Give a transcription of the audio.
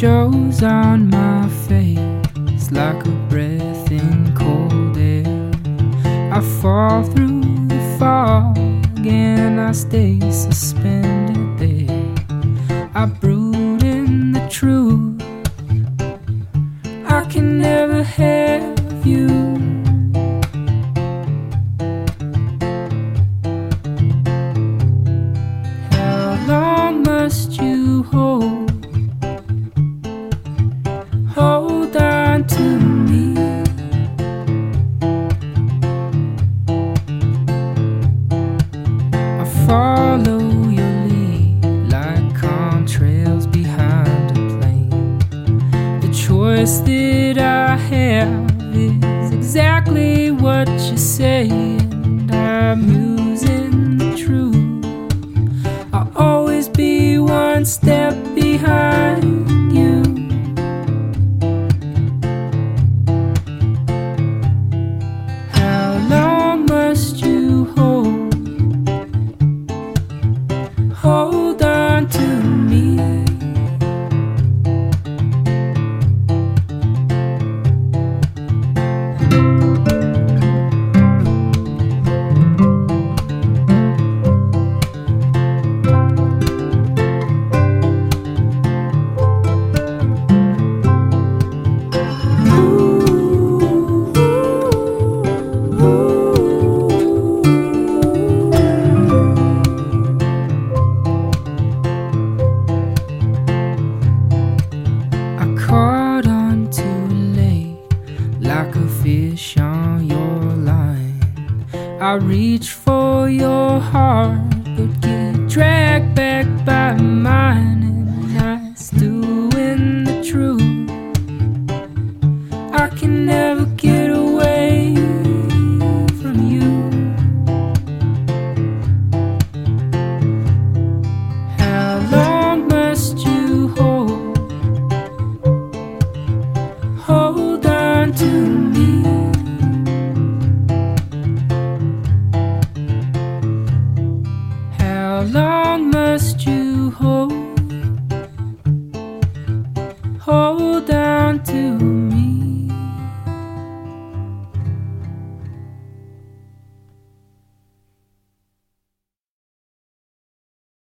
blues on my face like a breath in cold air. I fall through the fog and I stay suspended there. I brood in the truth. I can never have you. How long must you? Hold The that I have is exactly what you say, and I'm using the truth. I'll always be one step behind you. How long must you hold? Hold on to me. Like a fish on your line. I reach for your heart, but get dragged back Long must you hold? Hold on to